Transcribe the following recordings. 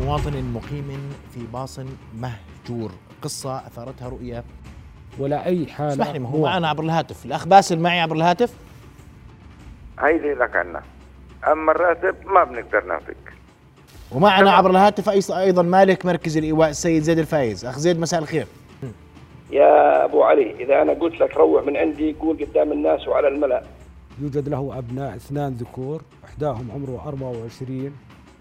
مواطن مقيم في باص مهجور. قصة أثارتها رؤية. ولا أي حالة اسمح لي ما هو معنا عبر الهاتف. الأخ باسل معي عبر الهاتف؟ هيدي لك عنا أما الراتب ما بنقدر نعطيك. ومعنا عبر الهاتف أيضا- أيضا مالك مركز الإيواء السيد زيد الفايز. أخ زيد مساء الخير. يا أبو علي إذا أنا قلت لك روح من عندي قول قدام الناس وعلى الملأ. يوجد له أبناء اثنان ذكور إحداهم عمره 24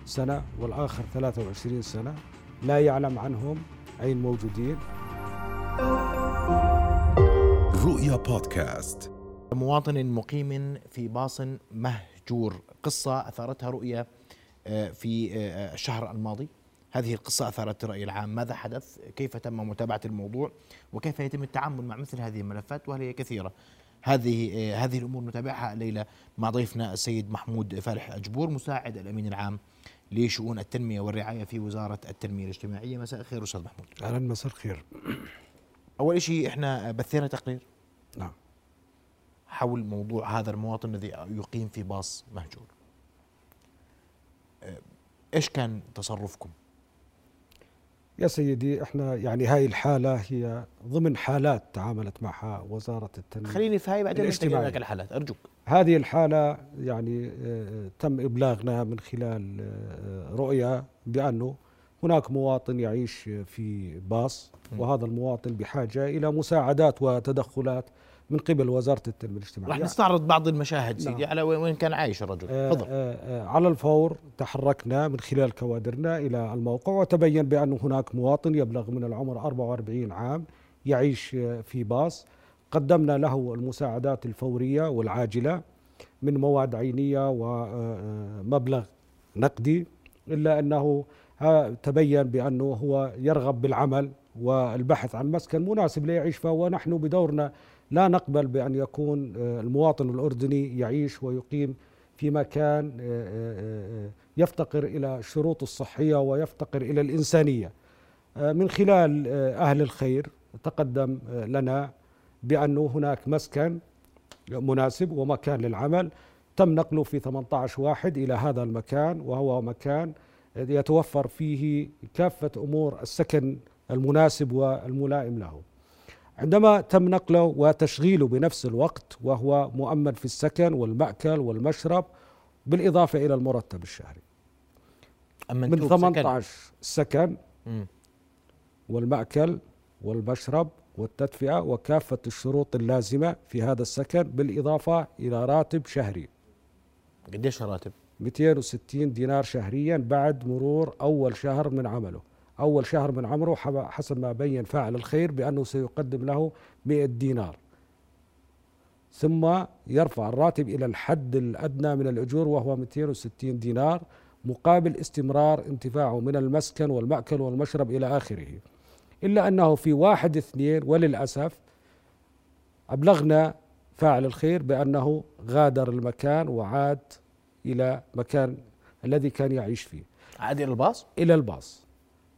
سنة والآخر 23 سنة لا يعلم عنهم أين موجودين. رؤيا بودكاست. مواطن مقيم في باص مهجور. قصة أثارتها رؤية آه، في آه، الشهر الماضي. هذه القصة أثارت الرأي العام. ماذا حدث؟ كيف تم متابعة الموضوع؟ وكيف يتم التعامل مع مثل هذه الملفات؟ وهي كثيرة؟ هذه آه، هذه الأمور نتابعها. الليلة مع ضيفنا السيد محمود فالح أجبور مساعد الأمين العام لشؤون التنمية والرعاية في وزارة التنمية الاجتماعية؟ مساء الخير أستاذ محمود. أهلا مساء الخير. أول شيء إحنا بثينا تقرير نعم. حول موضوع هذا المواطن الذي يقيم في باص مهجور. آه، إيش كان تصرفكم؟ يا سيدي إحنا يعني هاي الحالة هي ضمن حالات تعاملت معها وزارة التنمية خليني في هاي بعدين. لك الحالات. أرجوك. هذه الحالة يعني آه، تم إبلاغنا من خلال آه، رؤية بأنه هناك مواطن يعيش في باص وهذا المواطن بحاجة إلى مساعدات وتدخلات من قبل وزارة التنمية الاجتماعية. راح نستعرض بعض المشاهد سيدي نعم. على وين كان عايش الرجل. آه، تفضل. آه، آه، على الفور تحركنا من خلال كوادرنا إلى الموقع وتبين بأن هناك مواطن يبلغ من العمر 44 عام يعيش في باص. قدمنا له المساعدات الفورية والعاجلة من مواد عينية ومبلغ نقدي إلا أنه ها- تبين بأنه هو يرغب بالعمل والبحث عن مسكن مناسب ليعيش فيه ونحن بدورنا لا نقبل بأن يكون آه، المواطن الأردني يعيش ويقيم في مكان آه، آه، يفتقر إلى الشروط الصحية ويفتقر إلى الإنسانية. من خلال أهل الخير تقدم لنا بأنه هناك مسكن مناسب ومكان للعمل. تم نقله في 18 واحد إلى هذا المكان وهو مكان يتوفر فيه كافة أمور السكن المناسب والملائم له. عندما تم نقله وتشغيله بنفس الوقت وهو مؤمن في السكن والمأكل والمشرب بالإضافة إلى المرتب الشهري من أنتم بسكن. 18 سكن. والمأكل والمشرب والتدفئة وكافة الشروط اللازمة في هذا السكن بالإضافة إلى راتب شهري قديش الراتب 260 دينار شهريا بعد مرور أول شهر من عمله أول شهر من عمره حسب ما بين فاعل الخير بأنه سيقدم له 100 دينار. ثم يرفع الراتب إلى الحد الأدنى من الأجور وهو 260 دينار مقابل استمرار انتفاعه من المسكن والمأكل والمشرب إلى آخره. إلا أنه في واحد اثنين وللأسف أبلغنا فاعل الخير بأنه غادر المكان وعاد إلى مكان الذي كان يعيش فيه. عادي إلى الباص؟ إلى الباص.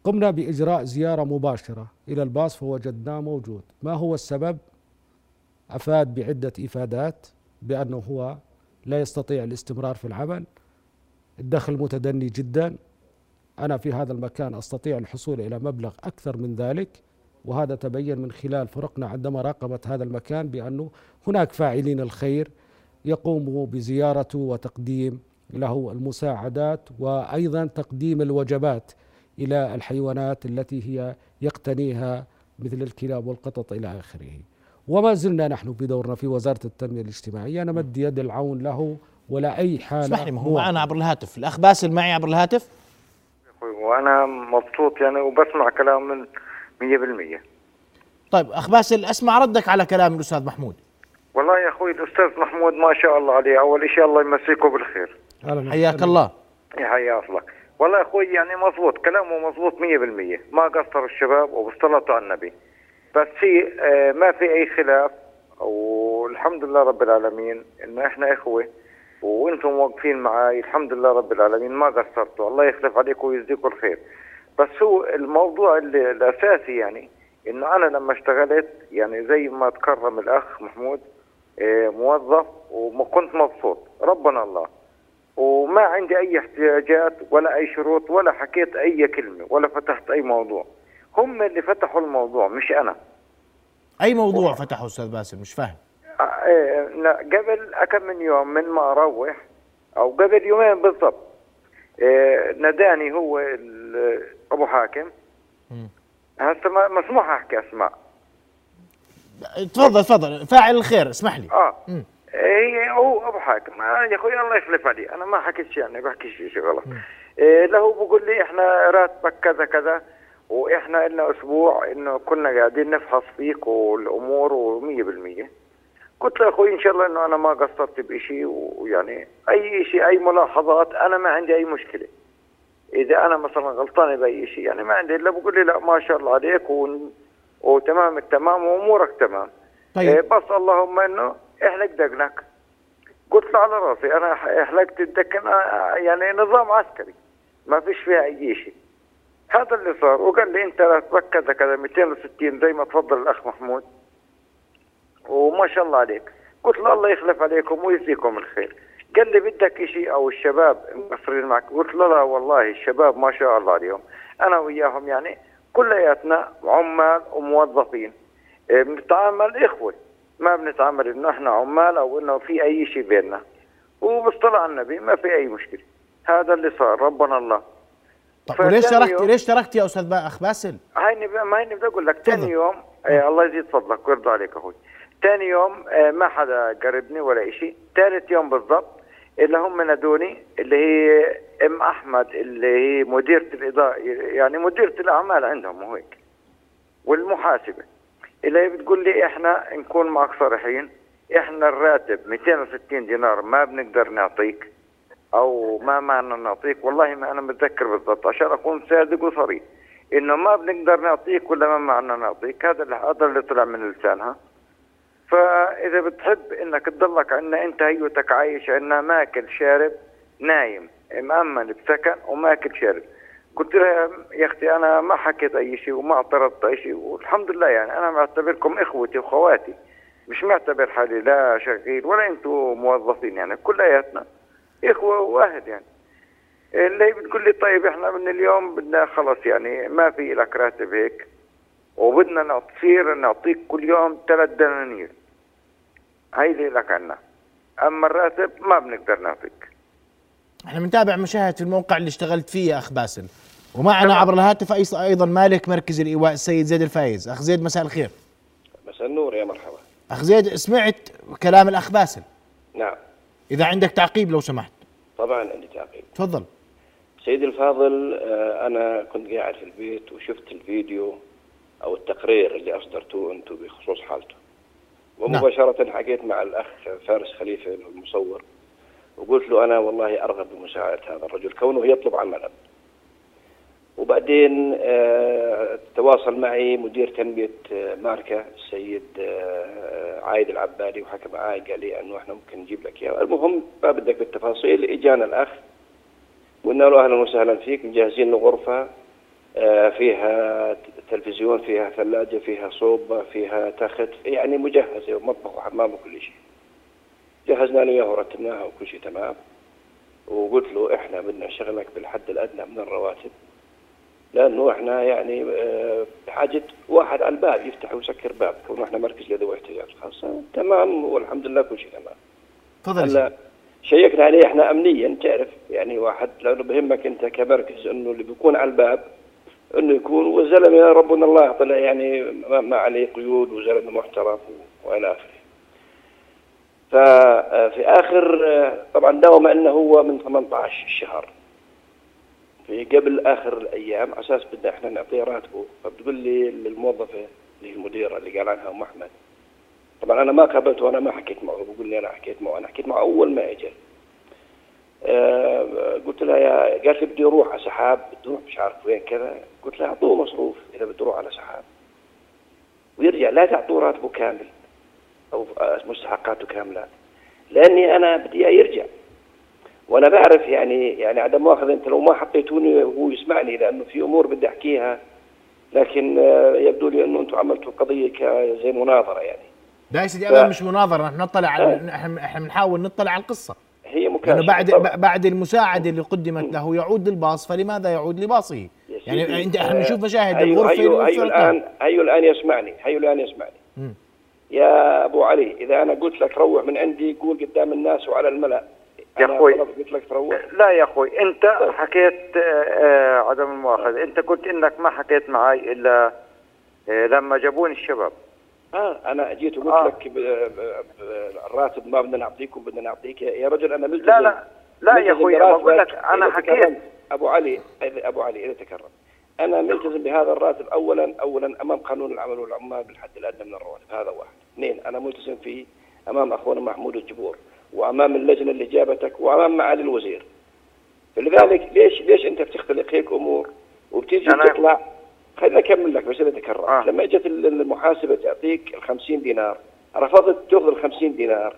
قمنا بإجراء زيارة مباشرة إلى الباص فوجدناه موجود. ما هو السبب؟ أفاد بعدة إفادات بأنه هو لا يستطيع الاستمرار في العمل. الدخل متدني جدا. أنا في هذا المكان أستطيع الحصول إلى مبلغ أكثر من ذلك وهذا تبين من خلال فرقنا عندما راقبت هذا المكان بأنه هناك فاعلين الخير يقوموا بزيارته وتقديم له المساعدات وأيضا تقديم الوجبات إلى الحيوانات التي هي يقتنيها مثل الكلاب والقطط إلى آخره. وما زلنا نحن بدورنا في وزارة التنمية الاجتماعية. نمد يد العون له ولا أي حالة اسمح لي ما هو. معنا عبر الهاتف. الأخ باسل معي عبر الهاتف؟ وأنا مبسوط يعني وبسمع كلام من 100% طيب أخ باسل أسمع ردك على كلام الأستاذ محمود. والله يا أخوي الأستاذ محمود ما شاء الله عليه. أول شيء الله يمسيكم بالخير. حياك. الله. يا حيا الله. والله أخوي يعني مضبوط كلامه مضبوط 100% ما قصر الشباب وبالصلاه على النبي. بس في آه، ما في أي خلاف والحمد لله رب العالمين انه إحنا إخوة وإنتم واقفين معي الحمد لله رب العالمين ما قصرتوا. الله يخلف عليكم ويجزيكم الخير. بس هو الموضوع اللي الأساسي يعني إنه أنا لما اشتغلت يعني زي ما تكرم الأخ محمود آه، موظف وكنت مبسوط. ربنا الله. وما عندي أي احتياجات ولا أي شروط ولا حكيت أي كلمة ولا فتحت أي موضوع. هم اللي فتحوا الموضوع مش أنا. أي موضوع فتحه أستاذ باسل مش فاهم. آه، إيه، لا، قبل كم من يوم من ما أروح أو قبل يومين بالضبط إيه، ناداني هو أبو حاكم. هسه ما- مسموح أحكي أسماء. تفضل تفضل. فاعل الخير اسمح لي. آه. مم. هي هو أبو حاكم آه يا أخوي الله يخلف علي. أنا ما حكيت شيء يعني بحكي شيء شيء غلط. إيه له بقول لي إحنا راتبك كذا كذا وإحنا لنا أسبوع إنه كنا قاعدين نفحص فيك والأمور و100% قلت له يا أخوي إن شاء الله إنه أنا ما قصرت بشيء ويعني أي شيء أي ملاحظات أنا ما عندي أي مشكلة. إذا أنا مثلا غلطان بأي شيء يعني ما عندي. إلا بقول لي لا ما شاء الله عليك و... وتمام التمام وأمورك تمام. طيب. إيه بس اللهم إنه احلق دقنك قلت له على رأسي أنا ح- حلقت الدكن يعني نظام عسكري. ما فيش فيها أي شيء. هذا اللي صار. وقال لي أنت راتبك كذا كذا 260 زي ما تفضل الأخ محمود. وما شاء الله عليك. قلت له الله يخلف عليكم ويجزيكم الخير. قال لي بدك شيء أو الشباب مقصرين معك. قلت له لا والله الشباب ما شاء الله عليهم. أنا وياهم يعني كلياتنا عمال وموظفين. إيه، بنتعامل اخوه ما بنتعامل إنه إحنا عمال أو إنه في أي شيء بيننا. وباصطلاح النبي ما في أي مشكلة. هذا اللي صار ربنا الله. طب وليش تركت ليش تركت يا أستاذ أخ باسل؟ هاي نبي ما هي بدي أقول لك. ثاني يوم آه الله يزيد فضلك ويرضى عليك أخوي. ثاني يوم آه ما حدا قربني ولا شيء ثالث يوم بالضبط اللي هم نادوني اللي هي أم أحمد اللي هي مديرة الاداره يعني مديرة الأعمال عندهم وهيك والمحاسبة. اللي بتقول لي إحنا نكون معك صريحين. إحنا الراتب 260 دينار ما بنقدر نعطيك أو ما معنا نعطيك. والله ما أنا متذكر بالضبط عشان أكون صادق وصريح. إنه ما بنقدر نعطيك ولا ما معنا نعطيك. هذا اللي هذا اللي طلع من لسانها. فإذا بتحب إنك تضلك عنا أنت هيوتك عايش عنا ماكل شارب نايم. مأمن بسكن وماكل شارب. قلت لها يا أختي أنا ما حكيت أي شيء وما اعترضت أي شيء. والحمد لله يعني أنا معتبركم إخوتي واخواتي مش معتبر حالي لا شغيل ولا أنتم موظفين يعني كلياتنا إخوة واهل يعني. اللي بتقول لي طيب إحنا من اليوم بدنا خلص يعني ما في لك راتب هيك وبدنا نصير نعطيك كل يوم ثلاث دنانير هاي اللي لك عنا أما الراتب ما بنقدر نعطيك. إحنا بنتابع مشاهد في الموقع اللي اشتغلت فيه يا أخ باسل. ومعنا عبر الهاتف أيضا مالك مركز الإيواء السيد زيد الفايز. أخ زيد مساء الخير. مساء النور يا مرحبا. أخ زيد سمعت كلام الأخ باسل. نعم. إذا عندك تعقيب لو سمحت. طبعا عندي تعقيب. تفضل. سيدي الفاضل آه، أنا كنت قاعد في البيت وشفت الفيديو أو التقرير اللي أصدرتوه أنتم بخصوص حالته. ومباشرة حكيت مع الأخ فارس خليفة المصور وقلت له أنا والله أرغب بمساعدة هذا الرجل كونه يطلب عملا. وبعدين آه، تواصل معي مدير تنمية آه، ماركة السيد آه، عايد العبادي وحكى معي قال لي إنه إحنا ممكن نجيب لك اياه المهم ما بدك بالتفاصيل إجانا الأخ قلنا له أهلا وسهلا فيك مجهزين له غرفة فيها تلفزيون فيها ثلاجة فيها صوبه فيها تخت يعني مجهزة ومطبخ وحمام وكل شيء. جهزنا له اياه ورتبناها وكل شيء تمام. وقلت له إحنا بدنا نشغلك بالحد الأدنى من الرواتب. لأنه إحنا يعني آه، بحاجه واحد على الباب يفتح ويسكر باب كونه إحنا مركز لذوي احتياجات خاصه تمام والحمد لله كل شيء تمام تفضل هلا. شيكنا عليه إحنا امنيا تعرف يعني واحد لأنه بهمك أنت كمركز إنه اللي بيكون على الباب إنه يكون والزلمة ربنا الله طلع يعني ما, عليه قيود وزلمة محترم وإلى آخره. ففي آخر طبعا داوم إنه هو من 18 الشهر في قبل آخر الأيام على أساس بدنا إحنا نعطيه راتبه. فبتقول لي الموظفه اللي هي المديرة اللي قال عنها أم أحمد. طبعا أنا ما قابلته وأنا ما حكيت معه. بقول لي أنا حكيت معه. أنا حكيت معه أول ما اجى آه قلت لها يا قالت لي بدي أروح على سحاب. بدي أروح مش عارف وين كذا. قلت لها أعطوه مصروف إذا بده يروح على سحاب. ويرجع لا تعطوه راتبه كامل أو مستحقاته كاملة. لأني أنا بدي إياه يرجع. وأنا بعرف يعني يعني عدم مؤاخذه أنت لو ما حطيتوني وهو يسمعني لأنه في أمور بدي أحكيها لكن آه، يبدو لي أنه أنتم عملتوا القضية زي مناظرة يعني لا يا سيدي ف- ابدا مش مناظرة نحن نطلع على آه. إحنا إحنا بنحاول نطلع على القصة هي لأنه بعد طبعاً. بعد المساعدة اللي قدمت له يعود للباص فلماذا يعود لباصه؟ يعني إنت إحنا بنشوف مشاهد هيو الغرفة وفرت له. الآن هيو الآن يسمعني هيو الآن يسمعني مم. يا أبو علي إذا أنا قلت لك روح من عندي قول قدام الناس وعلى الملأ يا تروح لا يا أخوي أنت حكيت آه، آه، عدم المؤاخذة. أنت قلت إنك ما حكيت معي إلا آه، لما جابوني الشباب. آه أنا جيت وقلت آه. لك الراتب ما بدنا نعطيكم بدنا نعطيك. يا رجل أنا ملتزم. لا لا لا يا أخوي براتبك. بقول لك أنا حكيت. أبو علي أبو علي إذا تكرم أنا ملتزم بهذا الراتب اولا اولا أمام قانون العمل والعمال بالحد الأدنى من الرواتب. هذا واحد. اثنين أنا ملتزم فيه أمام أخونا محمود الجبور. وأمام اللجنة اللي جابتك وأمام معالي الوزير. فلذلك ليش ليش أنت بتختلق هيك أمور وبتيجي تطلع خليني أكمل لك بس اذا تكرر آه. لما إجت المحاسبة تعطيك ال 50 دينار رفضت تأخذ ال 50 دينار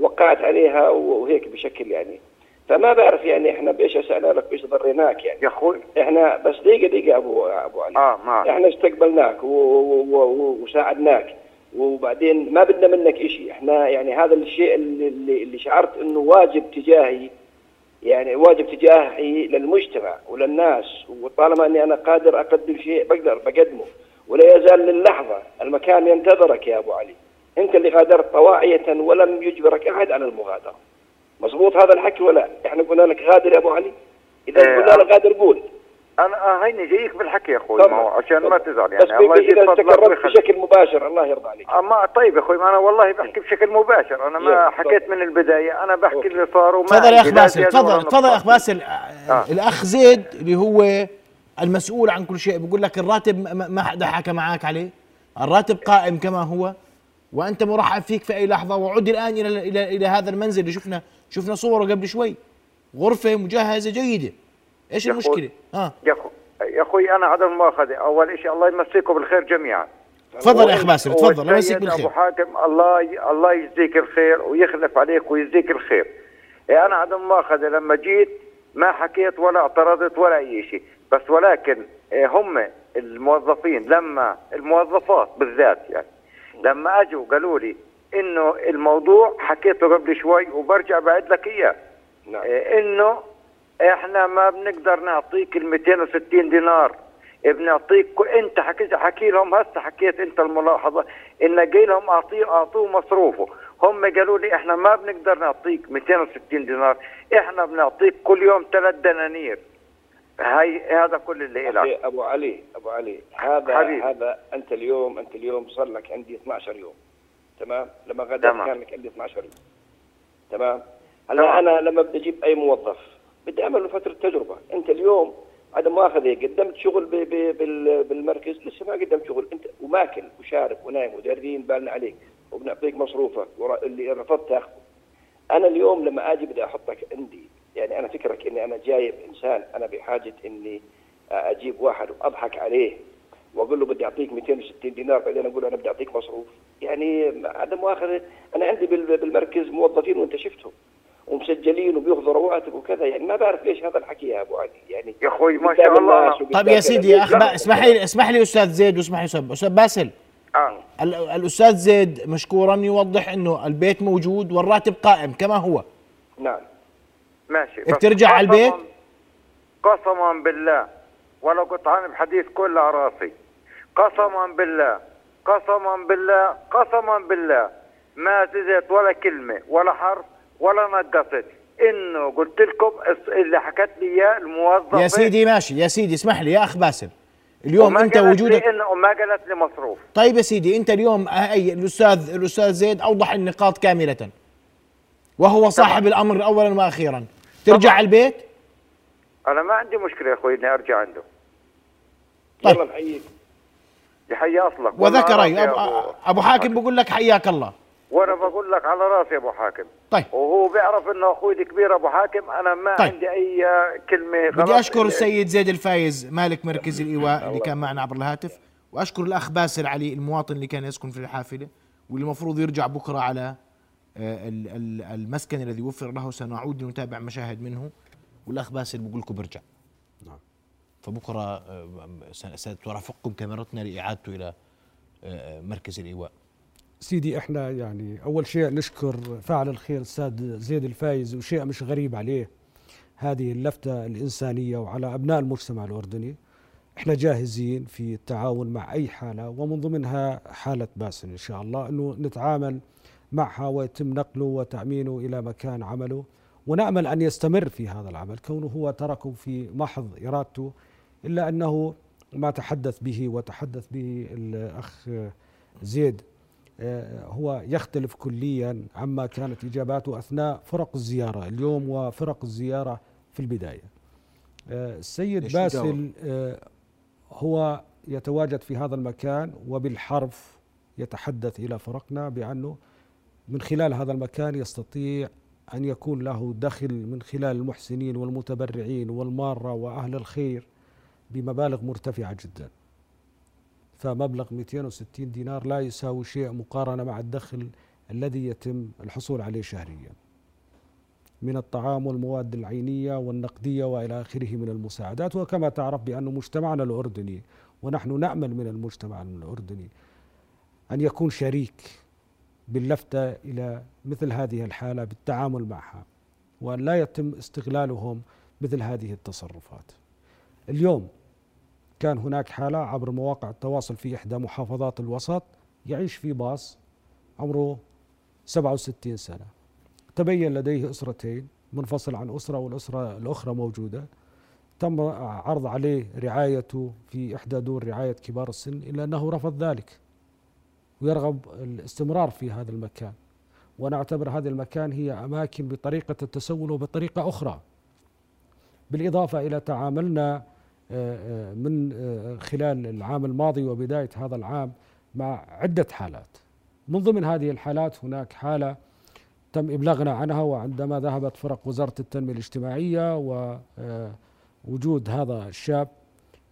وقعت عليها وهيك بشكل يعني. فما بعرف يعني إحنا بإيش اسالنا لك بإيش ضريناك يعني. يا أخوي. إحنا بس دقيقه دقيقة ابو أبو علي. آه معك إحنا استقبلناك و- و- و- وساعدناك. وبعدين ما بدنا منك شيء إحنا يعني هذا الشيء اللي, اللي شعرت إنه واجب تجاهي يعني واجب تجاهي للمجتمع وللناس. وطالما إني أنا قادر أقدم شيء بقدر بقدمه. ولا يزال للحظة المكان ينتظرك يا أبو علي. أنت اللي غادرت طواعية ولم يجبرك أحد على المغادرة. مضبوط هذا الحكي ولا؟ إحنا قلنا لك غادر يا أبو علي؟ إذا إيه. قلنا لك غادر قول. أنا آه هيني جايك بالحكي يا أخوي طبعاً. ما هو عشان ما طبعاً. تزعل بس يعني الله بيجي يزيد إذا فضلك تكرمت بشكل مباشر الله يرضى عليك اما طيب يا أخوي ما أنا والله بحكي بشكل مباشر أنا ما حكيت تفضل. من البداية أنا بحكي أوكي. اللي صار وما تفضل يا أخ باسل تفضل تفضل يا أخ. باسل آه. الأخ زيد اللي هو المسؤول عن كل شيء بيقول لك الراتب ما- ما حدا حكى معك عليه الراتب قائم كما هو وأنت مرحب فيك في أي لحظة وعد الآن إلى إلى إلى هذا المنزل اللي شفنا شفنا صوره قبل شوي غرفة مجهزة جيدة إيش. المشكلة؟ ها. يا أخوي يا أخوي أنا عدم المؤاخذة. أول شيء الله يمسيكم بالخير جميعا. تفضل يا أخ باسل تفضل الله يمسيك بالخير. أبو حاتم الله ي... الله يجزيك الخير ويخلف عليك ويجزيك الخير. إيه أنا عدم المؤاخذة لما جيت ما حكيت ولا اعترضت ولا أي شيء بس ولكن إيه هم الموظفين لما الموظفات بالذات يعني لما أجوا قالوا لي إنه الموضوع حكيته قبل شوي وبرجع بعد لك إياه. نعم. إيه إنه إحنا ما بنقدر نعطيك ال 260 دينار. بنعطيك انت حكيت حكي لهم هسه حكيت انت الملاحظة ان جاي لهم اعطيه أعطوه مصروفه. هم قالوا لي إحنا ما بنقدر نعطيك 260 دينار. إحنا بنعطيك كل يوم ثلاث دنانير. هاي هذا كل اللي لك أبو علي أبو علي هذا حبيبي. هذا أنت اليوم أنت اليوم صار لك عندي 12 يوم. تمام؟ لما غدا. كان لك عندي 12 يوم. تمام؟ تمام. هلا أنا لما بدي أجيب أي موظف بدي أعمل له فترة تجربة. أنت اليوم عدم مؤاخذة قدمت شغل ب ب بال بالمركز لسه ما قدمت شغل. أنت وماكل وشارب ونايم ودارين بالنا عليك وبنعطيك مصروفك اللي رفضت تاخذه أنا اليوم لما آجي بدي أحطك عندي يعني أنا فكرك إني أنا جايب إنسان أنا بحاجة إني أجيب واحد وأضحك عليه وأقول له بدي أعطيك 260 دينار بعدين أقول أنا بدي أعطيك مصروف. يعني عدم مؤاخذة أنا عندي بال- بالمركز موظفين وأنت شفتهم. ومسجلين وبياخذوا رواتب وكذا. يعني ما بعرف ليش هذا الحكي يا أبو علي. يعني يا أخوي ما شاء الله. طيب يا. سيدي يا اخ اسمح لي اسمح لي أستاذ زيد واسمح لي أستاذ باسل. آه. ال- الأستاذ زيد مشكورا يوضح إنه البيت موجود والراتب قائم كما هو. نعم. ماشي. بترجع على البيت؟ قسما بالله. ولو قطعان بحديث كل على رأسي. قسما بالله. قسما بالله. قسما بالله. ما زدت ولا كلمة ولا حرف ولا نقصت. إنه قلت لكم اللي حكت لي إياه الموظف يا سيدي ماشي. يا سيدي اسمح لي يا أخ باسل. اليوم أنت قالت وجودك لي انه وما قالت لي مصروف. طيب يا سيدي أنت اليوم هي الاستاذ الأستاذ زيد أوضح النقاط كاملة. وهو صاحب الأمر اولا وأخيرا. ترجع طبعاً. على البيت؟ أنا ما عندي مشكلة يا أخوي إني أرجع عنده. طيب. يلا نحييك يحيي أصلك. وذكر يا أبو, أبو- أبو حاكم بقول لك حياك الله. وأنا بقول لك على راسي يا ابو حاكم. طيب. وهو بيعرف إنه أخوي الكبير ابو حاكم أنا ما طيب. عندي أي كلمة بدي خلاص. أشكر السيد زيد الفايز مالك مركز الإيواء اللي كان معنا عبر الهاتف. وأشكر الأخ باسل علي المواطن اللي كان يسكن في الحافلة واللي المفروض يرجع بكرة على آه، ال- ال- المسكن الذي وفر له. سنعود لنتابع مشاهد منه. والأخ باسل بقول لكم برجع نعم. فبكرة آه، س- سترافقكم كاميرتنا لإعادته إلى آه، مركز الإيواء. سيدي إحنا يعني أول شيء نشكر فاعل الخير الأستاذ زيد الفايز وشيء مش غريب عليه هذه اللفتة الإنسانية وعلى أبناء المجتمع الأردني. إحنا جاهزين في التعاون مع أي حالة ومن ضمنها حالة باسل إن شاء الله إنه نتعامل معها ويتم نقله وتأمينه إلى مكان عمله ونأمل أن يستمر في هذا العمل. كونه هو تركه في محض إرادته إلا أنه ما تحدث به وتحدث به الأخ زيد هو يختلف كليا عما كانت اجاباته أثناء فرق الزيارة اليوم وفرق الزيارة في البداية. آه، السيد باسل؟ آه، هو يتواجد في هذا المكان وبالحرف يتحدث إلى فرقنا بأنه من خلال هذا المكان يستطيع أن يكون له دخل من خلال المحسنين والمتبرعين والمارة وأهل الخير بمبالغ مرتفعة جدا. فمبلغ 260 دينار لا يساوي شيء مقارنة مع الدخل الذي يتم الحصول عليه شهريا. من الطعام والمواد العينية والنقدية وإلى آخره من المساعدات وكما تعرف بأن مجتمعنا الأردني ونحن نأمل من المجتمع الأردني أن يكون شريك باللفته إلى مثل هذه الحالة بالتعامل معها وأن لا يتم استغلالهم مثل هذه التصرفات. اليوم كان هناك حالة عبر مواقع التواصل في إحدى محافظات الوسط يعيش في باص عمره 67 سنة. تبين لديه أسرتين منفصل عن أسرة والأسرة الأخرى موجودة. تم عرض عليه رعايته في إحدى دور رعاية كبار السن إلا أنه رفض ذلك. ويرغب الاستمرار في هذا المكان. ونعتبر هذا المكان هي أماكن بطريقة التسول وبطريقة أخرى. بالإضافة إلى تعاملنا من آه، خلال العام الماضي وبداية هذا العام مع عدة حالات. من ضمن هذه الحالات هناك حالة تم إبلاغنا عنها وعندما ذهبت فرق وزارة التنمية الاجتماعية ووجود هذا الشاب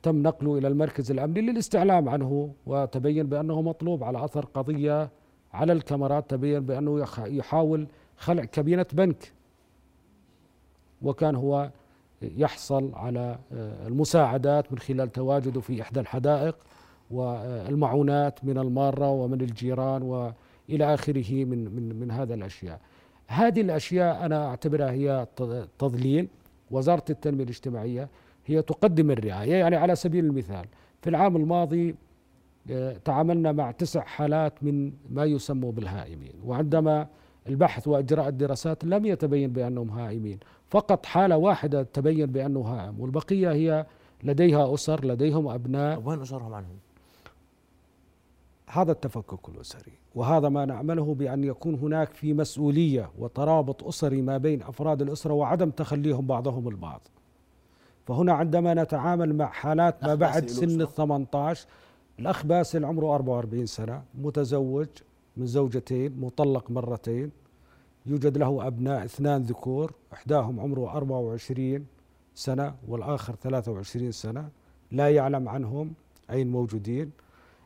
تم نقله إلى المركز الأمني للاستعلام عنه وتبين بأنه مطلوب على أثر قضية على الكاميرات تبين بأنه يخ- يحاول خلع كابينة بنك وكان هو يحصل على آه، المساعدات من خلال تواجده في إحدى الحدائق والمعونات من المارة ومن الجيران والى آخره من من من هذا الأشياء. هذه الأشياء أنا أعتبرها هي تضليل. وزارة التنمية الاجتماعية هي تقدم الرعاية. يعني على سبيل المثال في العام الماضي آه، تعاملنا مع تسع حالات من ما يسمى بالهائمين. وعندما البحث وإجراء الدراسات لم يتبين بأنهم هائمين. فقط حالة واحدة تبين بأنه هائم والبقية هي لديها أسر لديهم أبناء. طب وين أسرهم عنهم؟ هذا التفكك الأسري وهذا ما نعمله بأن يكون هناك في مسؤولية وترابط أسري ما بين أفراد الأسرة وعدم تخليهم بعضهم البعض. فهنا عندما نتعامل مع حالات ما بعد سن ال 18 الاخ باسل عمره 44 سنة متزوج من زوجتين مطلق مرتين. يوجد له أبناء اثنان ذكور إحداهم عمره 24 سنة والآخر 23 سنة لا يعلم عنهم أين موجودين.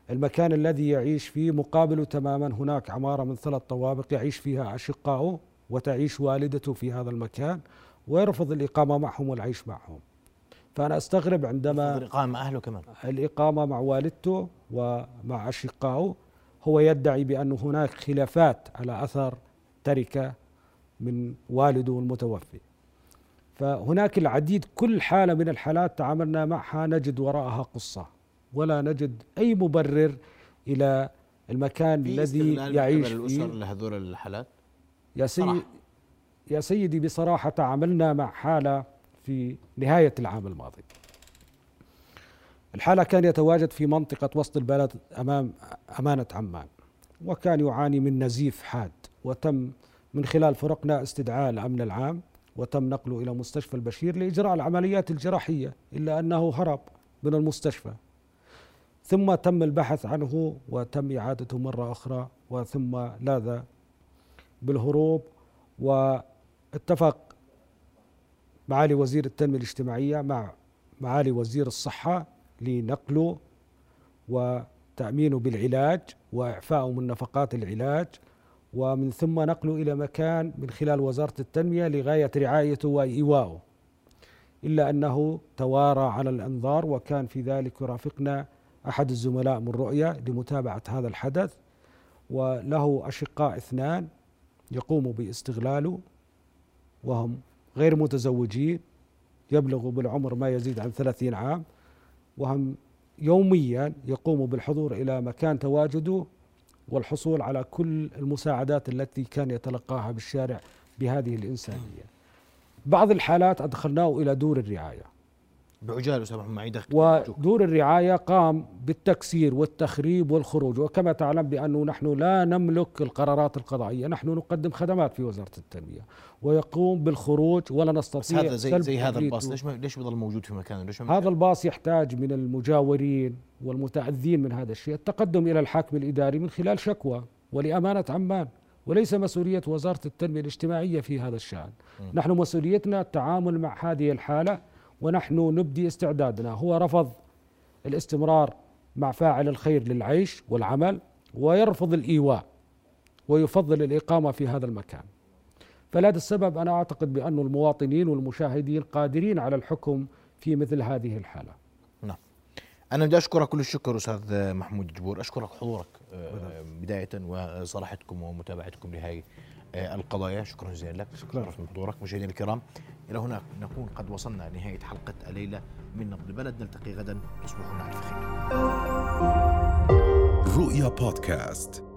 المكان الذي يعيش فيه مقابله تماما هناك عمارة من ثلاث طوابق يعيش فيها اشقائه وتعيش والدته في هذا المكان ويرفض الإقامة معهم والعيش معهم. فأنا أستغرب عندما إقامة أهله كمان. الإقامة مع والدته ومع أشقائه هو يدعي بأن هناك خلافات على أثر تركة من والده المتوفي فهناك العديد كل حالة من الحالات تعاملنا معها نجد وراءها قصة ولا نجد أي مبرر إلى المكان الذي يعيش فيه الأسر لهذول الحالات؟ يا سيدي. يا سيدي بصراحة تعاملنا مع حالة في نهاية العام الماضي. الحالة كان يتواجد في منطقة وسط البلد أمام أمانة عمان وكان يعاني من نزيف حاد. وتم من خلال فرقنا استدعاء الأمن العام وتم نقله إلى مستشفى البشير لإجراء العمليات الجراحية إلا أنه هرب من المستشفى. ثم تم البحث عنه وتم إعادته مرة أخرى وثم لاذ بالهروب واتفق معالي وزير التنمية الاجتماعية مع معالي وزير الصحة لنقله وتأمينه بالعلاج وإعفائه من نفقات العلاج. ومن ثم نقله إلى مكان من خلال وزارة التنمية لغاية رعايته وإيوائه إلا أنه توارى على الأنظار وكان في ذلك يرافقنا أحد الزملاء من رؤية لمتابعة هذا الحدث وله أشقاء اثنان يقوم باستغلاله وهم غير متزوجين يبلغوا بالعمر ما يزيد عن ثلاثين عام وهم يوميا يقوم بالحضور إلى مكان تواجده والحصول على كل المساعدات التي كان يتلقاها بالشارع بهذه الإنسانية. بعض الحالات أدخلناه إلى دور الرعاية. بعجالة أستاذ محمد معي دخل ودور الرعاية قام بالتكسير والتخريب والخروج. وكما تعلم بأنه نحن لا نملك القرارات القضائية نحن نقدم خدمات في وزارة التنمية. ويقوم بالخروج ولا نستطيع هذا زي زي هذا. الباص ليش ليش بيضل موجود في مكانه؟ ليش هذا الباص يحتاج من المجاورين والمتأذين من هذا الشيء. التقدم إلى الحاكم الإداري من خلال شكوى ولأمانة عمان وليس مسؤولية وزارة التنمية الاجتماعية في هذا الشأن. نحن مسؤوليتنا التعامل مع هذه الحالة ونحن نبدي استعدادنا. هو رفض الاستمرار مع فاعل الخير للعيش والعمل ويرفض الإيواء ويفضل الإقامة في هذا المكان. فلهذا السبب أنا أعتقد بأن المواطنين والمشاهدين قادرين على الحكم في مثل هذه الحالة. نعم. أنا بدي أشكرك كل الشكر أستاذ محمود جبور أشكرك حضورك آه، بداية وصراحتكم ومتابعتكم لهذه آه، القضايا. شكرا جزيلا لك. شكرا. من حضورك مشاهدينا الكرام. إلى هنا نكون قد وصلنا لنهاية حلقة الليلة من نبض البلد نلتقي غدا تصبحون على خير. رؤيا بودكاست.